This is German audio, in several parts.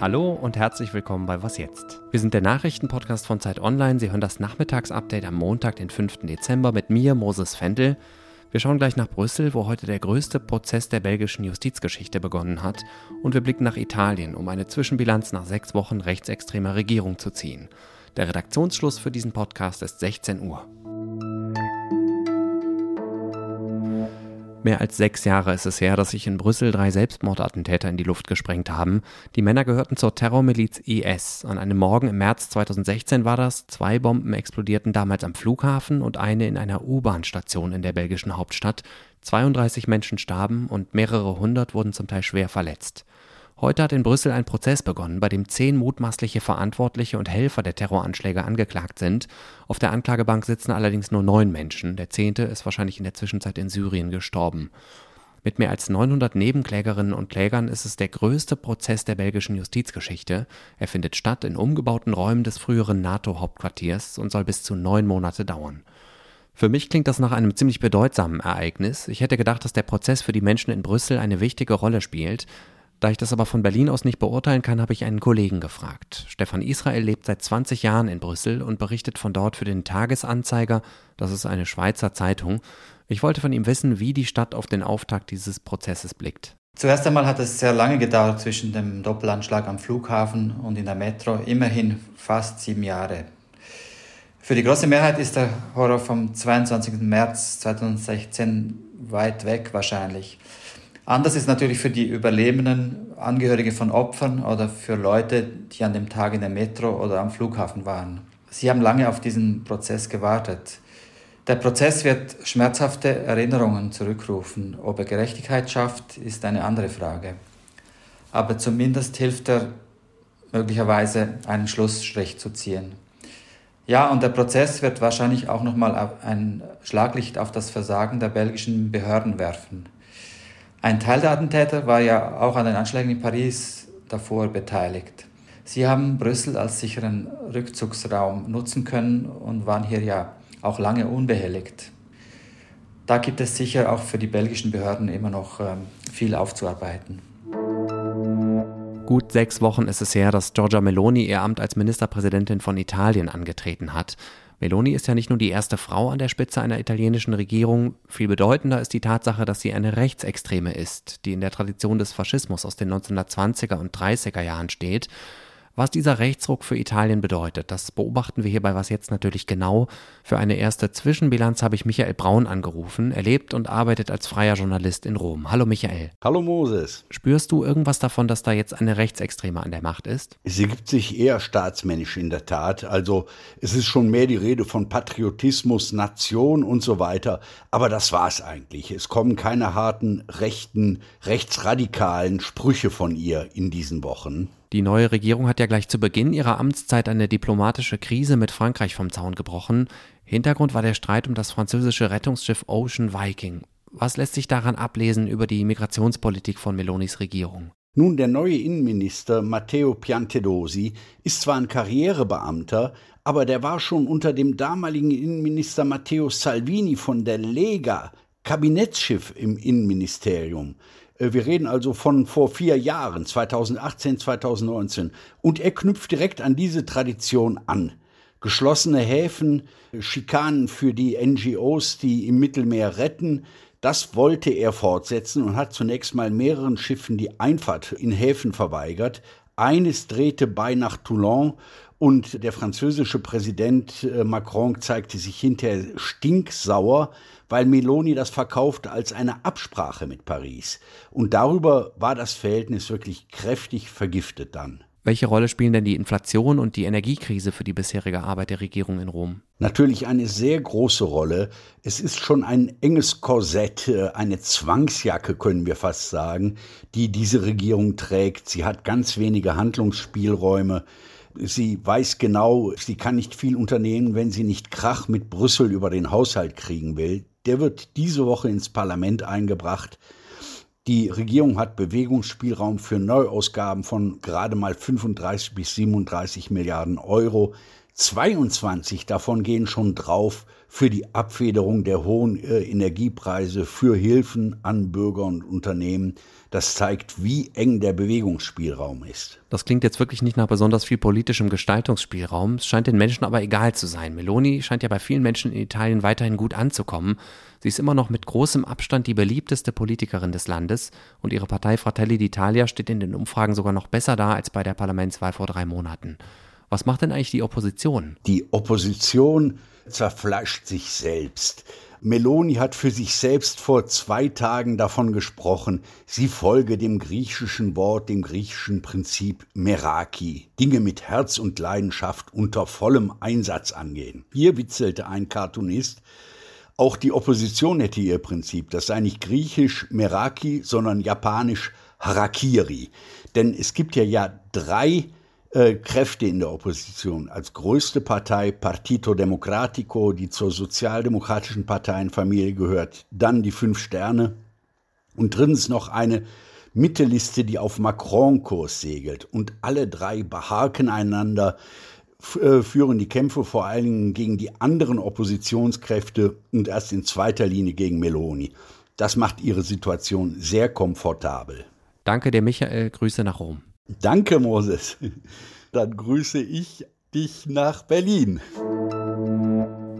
Hallo und herzlich willkommen bei Was jetzt? Wir sind der Nachrichtenpodcast von Zeit Online. Sie hören das Nachmittagsupdate am Montag, den 5. Dezember mit mir, Moses Fendel. Wir schauen gleich nach Brüssel, wo heute der größte Prozess der belgischen Justizgeschichte begonnen hat. Und wir blicken nach Italien, um eine Zwischenbilanz nach sechs Wochen rechtsextremer Regierung zu ziehen. Der Redaktionsschluss für diesen Podcast ist 16 Uhr. Mehr als sechs Jahre ist es her, dass sich in Brüssel drei Selbstmordattentäter in die Luft gesprengt haben. Die Männer gehörten zur Terrormiliz IS. An einem Morgen im März 2016 war das. Zwei Bomben explodierten damals am Flughafen und eine in einer U-Bahn-Station in der belgischen Hauptstadt. 32 Menschen starben und mehrere hundert wurden zum Teil schwer verletzt. Heute hat in Brüssel ein Prozess begonnen, bei dem zehn mutmaßliche Verantwortliche und Helfer der Terroranschläge angeklagt sind. Auf der Anklagebank sitzen allerdings nur neun Menschen. Der zehnte ist wahrscheinlich in der Zwischenzeit in Syrien gestorben. Mit mehr als 900 Nebenklägerinnen und Klägern ist es der größte Prozess der belgischen Justizgeschichte. Er findet statt in umgebauten Räumen des früheren NATO-Hauptquartiers und soll bis zu neun Monate dauern. Für mich klingt das nach einem ziemlich bedeutsamen Ereignis. Ich hätte gedacht, dass der Prozess für die Menschen in Brüssel eine wichtige Rolle spielt. Da ich das aber von Berlin aus nicht beurteilen kann, habe ich einen Kollegen gefragt. Stefan Israel lebt seit 20 Jahren in Brüssel und berichtet von dort für den Tagesanzeiger, das ist eine Schweizer Zeitung. Ich wollte von ihm wissen, wie die Stadt auf den Auftakt dieses Prozesses blickt. Zuerst einmal hat es sehr lange gedauert zwischen dem Doppelanschlag am Flughafen und in der Metro, immerhin fast sieben Jahre. Für die große Mehrheit ist der Horror vom 22. März 2016 weit weg wahrscheinlich. Anders ist natürlich für die Überlebenden, Angehörige von Opfern oder für Leute, die an dem Tag in der Metro oder am Flughafen waren. Sie haben lange auf diesen Prozess gewartet. Der Prozess wird schmerzhafte Erinnerungen zurückrufen. Ob er Gerechtigkeit schafft, ist eine andere Frage. Aber zumindest hilft er möglicherweise einen Schlussstrich zu ziehen. Ja, und der Prozess wird wahrscheinlich auch nochmal ein Schlaglicht auf das Versagen der belgischen Behörden werfen. Ein Teil der Attentäter war ja auch an den Anschlägen in Paris davor beteiligt. Sie haben Brüssel als sicheren Rückzugsraum nutzen können und waren hier ja auch lange unbehelligt. Da gibt es sicher auch für die belgischen Behörden immer noch ähm, viel aufzuarbeiten. Gut sechs Wochen ist es her, dass Giorgia Meloni ihr Amt als Ministerpräsidentin von Italien angetreten hat. Meloni ist ja nicht nur die erste Frau an der Spitze einer italienischen Regierung, viel bedeutender ist die Tatsache, dass sie eine Rechtsextreme ist, die in der Tradition des Faschismus aus den 1920er und 30er Jahren steht was dieser Rechtsruck für Italien bedeutet, das beobachten wir hier bei Was jetzt natürlich genau. Für eine erste Zwischenbilanz habe ich Michael Braun angerufen. Er lebt und arbeitet als freier Journalist in Rom. Hallo Michael. Hallo Moses. Spürst du irgendwas davon, dass da jetzt eine Rechtsextreme an der Macht ist? Sie gibt sich eher staatsmännisch in der Tat. Also es ist schon mehr die Rede von Patriotismus, Nation und so weiter. Aber das war es eigentlich. Es kommen keine harten, rechten, rechtsradikalen Sprüche von ihr in diesen Wochen. Die neue Regierung hat ja gleich zu Beginn ihrer Amtszeit eine diplomatische Krise mit Frankreich vom Zaun gebrochen. Hintergrund war der Streit um das französische Rettungsschiff Ocean Viking. Was lässt sich daran ablesen über die Migrationspolitik von Melonis Regierung? Nun, der neue Innenminister Matteo Piantedosi ist zwar ein Karrierebeamter, aber der war schon unter dem damaligen Innenminister Matteo Salvini von der Lega Kabinettsschiff im Innenministerium. Äh, wir reden also von vor vier Jahren, 2018, 2019. Und er knüpft direkt an diese Tradition an. Geschlossene Häfen, Schikanen für die NGOs, die im Mittelmeer retten, das wollte er fortsetzen und hat zunächst mal mehreren Schiffen die Einfahrt in Häfen verweigert. Eines drehte bei nach Toulon und der französische Präsident äh, Macron zeigte sich hinterher stinksauer, weil Meloni das verkaufte als eine Absprache mit Paris. Und darüber war das Verhältnis wirklich kräftig vergiftet dann. Welche Rolle spielen denn die Inflation und die Energiekrise für die bisherige Arbeit der Regierung in Rom? Natürlich eine sehr große Rolle. Es ist schon ein enges Korsett, äh, eine Zwangsjacke, können wir fast sagen, die diese Regierung trägt. Sie hat ganz wenige Handlungsspielräume. Sie weiß genau, sie kann nicht viel unternehmen, wenn sie nicht Krach mit Brüssel über den Haushalt kriegen will. Der wird diese Woche ins Parlament eingebracht. Die Regierung hat Bewegungsspielraum für Neuausgaben von gerade mal 35 bis 37 Milliarden Euro. 22 davon gehen schon drauf für die Abfederung der hohen äh, Energiepreise, für Hilfen an Bürger und Unternehmen. Das zeigt, wie eng der Bewegungsspielraum ist. Das klingt jetzt wirklich nicht nach besonders viel politischem Gestaltungsspielraum. Es scheint den Menschen aber egal zu sein. Meloni scheint ja bei vielen Menschen in Italien weiterhin gut anzukommen. Sie ist immer noch mit großem Abstand die beliebteste Politikerin des Landes und ihre Partei Fratelli d'Italia steht in den Umfragen sogar noch besser da als bei der Parlamentswahl vor drei Monaten. Was macht denn eigentlich die Opposition? Die Opposition zerfleischt sich selbst. Meloni hat für sich selbst vor zwei Tagen davon gesprochen, sie folge dem griechischen Wort, dem griechischen Prinzip Meraki, Dinge mit Herz und Leidenschaft unter vollem Einsatz angehen. Hier witzelte ein Cartoonist, auch die Opposition hätte ihr Prinzip, das sei nicht griechisch Meraki, sondern japanisch Harakiri. Denn es gibt ja ja drei äh, Kräfte in der Opposition. Als größte Partei Partito Democratico, die zur sozialdemokratischen Parteienfamilie gehört. Dann die Fünf Sterne. Und drittens noch eine Mittelliste, die auf Macron-Kurs segelt. Und alle drei beharken einander, äh, führen die Kämpfe vor allen Dingen gegen die anderen Oppositionskräfte und erst in zweiter Linie gegen Meloni. Das macht ihre Situation sehr komfortabel. Danke dir, Michael. Grüße nach Rom. Danke, Moses. Dann grüße ich dich nach Berlin.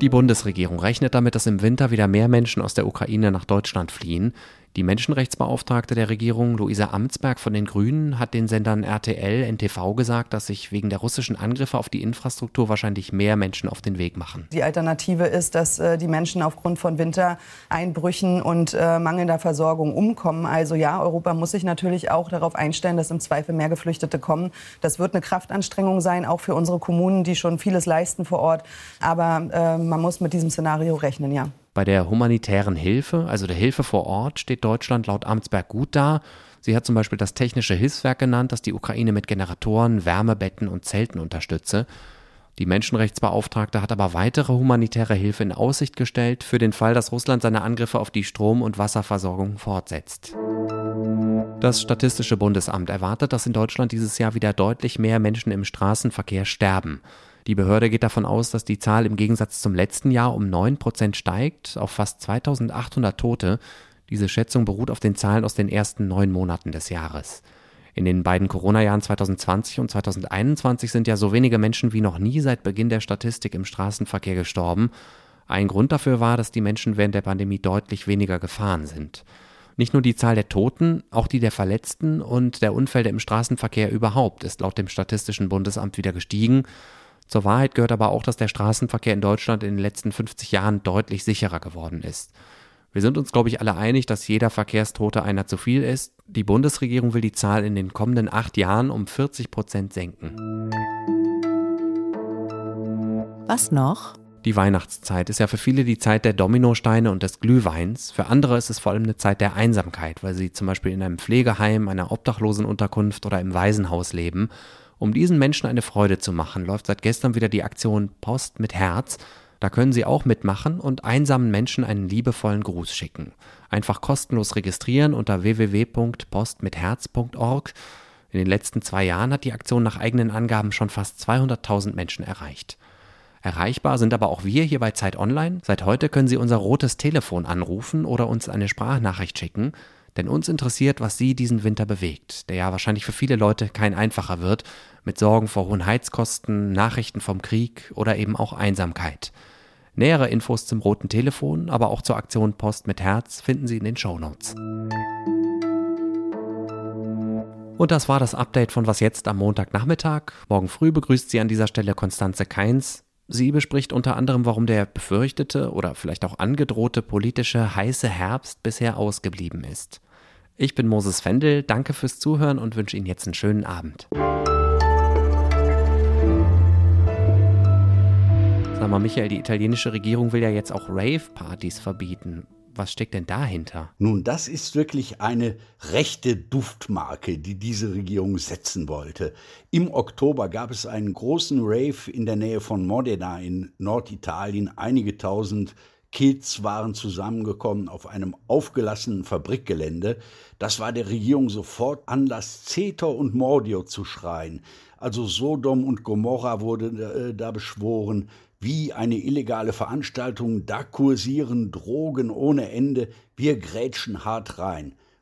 Die Bundesregierung rechnet damit, dass im Winter wieder mehr Menschen aus der Ukraine nach Deutschland fliehen. Die Menschenrechtsbeauftragte der Regierung, Luisa Amtsberg von den Grünen, hat den Sendern RTL, NTV gesagt, dass sich wegen der russischen Angriffe auf die Infrastruktur wahrscheinlich mehr Menschen auf den Weg machen. Die Alternative ist, dass äh, die Menschen aufgrund von Wintereinbrüchen und äh, mangelnder Versorgung umkommen. Also ja, Europa muss sich natürlich auch darauf einstellen, dass im Zweifel mehr Geflüchtete kommen. Das wird eine Kraftanstrengung sein, auch für unsere Kommunen, die schon vieles leisten vor Ort. Aber äh, man muss mit diesem Szenario rechnen, ja. Bei der humanitären Hilfe, also der Hilfe vor Ort, steht Deutschland laut Amtsberg gut da. Sie hat zum Beispiel das Technische Hilfswerk genannt, das die Ukraine mit Generatoren, Wärmebetten und Zelten unterstütze. Die Menschenrechtsbeauftragte hat aber weitere humanitäre Hilfe in Aussicht gestellt, für den Fall, dass Russland seine Angriffe auf die Strom- und Wasserversorgung fortsetzt. Das Statistische Bundesamt erwartet, dass in Deutschland dieses Jahr wieder deutlich mehr Menschen im Straßenverkehr sterben. Die Behörde geht davon aus, dass die Zahl im Gegensatz zum letzten Jahr um 9 Prozent steigt, auf fast 2800 Tote. Diese Schätzung beruht auf den Zahlen aus den ersten neun Monaten des Jahres. In den beiden Corona-Jahren 2020 und 2021 sind ja so wenige Menschen wie noch nie seit Beginn der Statistik im Straßenverkehr gestorben. Ein Grund dafür war, dass die Menschen während der Pandemie deutlich weniger gefahren sind. Nicht nur die Zahl der Toten, auch die der Verletzten und der Unfälle im Straßenverkehr überhaupt ist laut dem Statistischen Bundesamt wieder gestiegen zur Wahrheit gehört aber auch, dass der Straßenverkehr in Deutschland in den letzten 50 Jahren deutlich sicherer geworden ist. Wir sind uns, glaube ich, alle einig, dass jeder Verkehrstote einer zu viel ist. Die Bundesregierung will die Zahl in den kommenden acht Jahren um 40 Prozent senken. Was noch? Die Weihnachtszeit ist ja für viele die Zeit der Dominosteine und des Glühweins. Für andere ist es vor allem eine Zeit der Einsamkeit, weil sie zum Beispiel in einem Pflegeheim, einer Obdachlosenunterkunft oder im Waisenhaus leben um diesen Menschen eine Freude zu machen, läuft seit gestern wieder die Aktion Post mit Herz. Da können Sie auch mitmachen und einsamen Menschen einen liebevollen Gruß schicken. Einfach kostenlos registrieren unter www.postmitherz.org. In den letzten zwei Jahren hat die Aktion nach eigenen Angaben schon fast 200.000 Menschen erreicht. Erreichbar sind aber auch wir hier bei Zeit Online. Seit heute können Sie unser rotes Telefon anrufen oder uns eine Sprachnachricht schicken. Denn uns interessiert, was Sie diesen Winter bewegt, der ja wahrscheinlich für viele Leute kein einfacher wird, mit Sorgen vor hohen Heizkosten, Nachrichten vom Krieg oder eben auch Einsamkeit. Nähere Infos zum roten Telefon, aber auch zur Aktion Post mit Herz finden Sie in den Show Notes. Und das war das Update von Was jetzt am Montagnachmittag. Morgen früh begrüßt Sie an dieser Stelle Konstanze Keins. Sie bespricht unter anderem, warum der befürchtete oder vielleicht auch angedrohte politische heiße Herbst bisher ausgeblieben ist. Ich bin Moses Fendel, danke fürs Zuhören und wünsche Ihnen jetzt einen schönen Abend. Sag mal, Michael, die italienische Regierung will ja jetzt auch Rave-Partys verbieten. Was steckt denn dahinter? Nun, das ist wirklich eine rechte Duftmarke, die diese Regierung setzen wollte. Im Oktober gab es einen großen Rave in der Nähe von Modena in Norditalien. Einige tausend Kids waren zusammengekommen auf einem aufgelassenen Fabrikgelände. Das war der Regierung sofort Anlass, Zeter und Mordio zu schreien. Also Sodom und Gomorra wurde äh, da beschworen, wie eine illegale Veranstaltung, da kursieren Drogen ohne Ende, wir grätschen hart rein.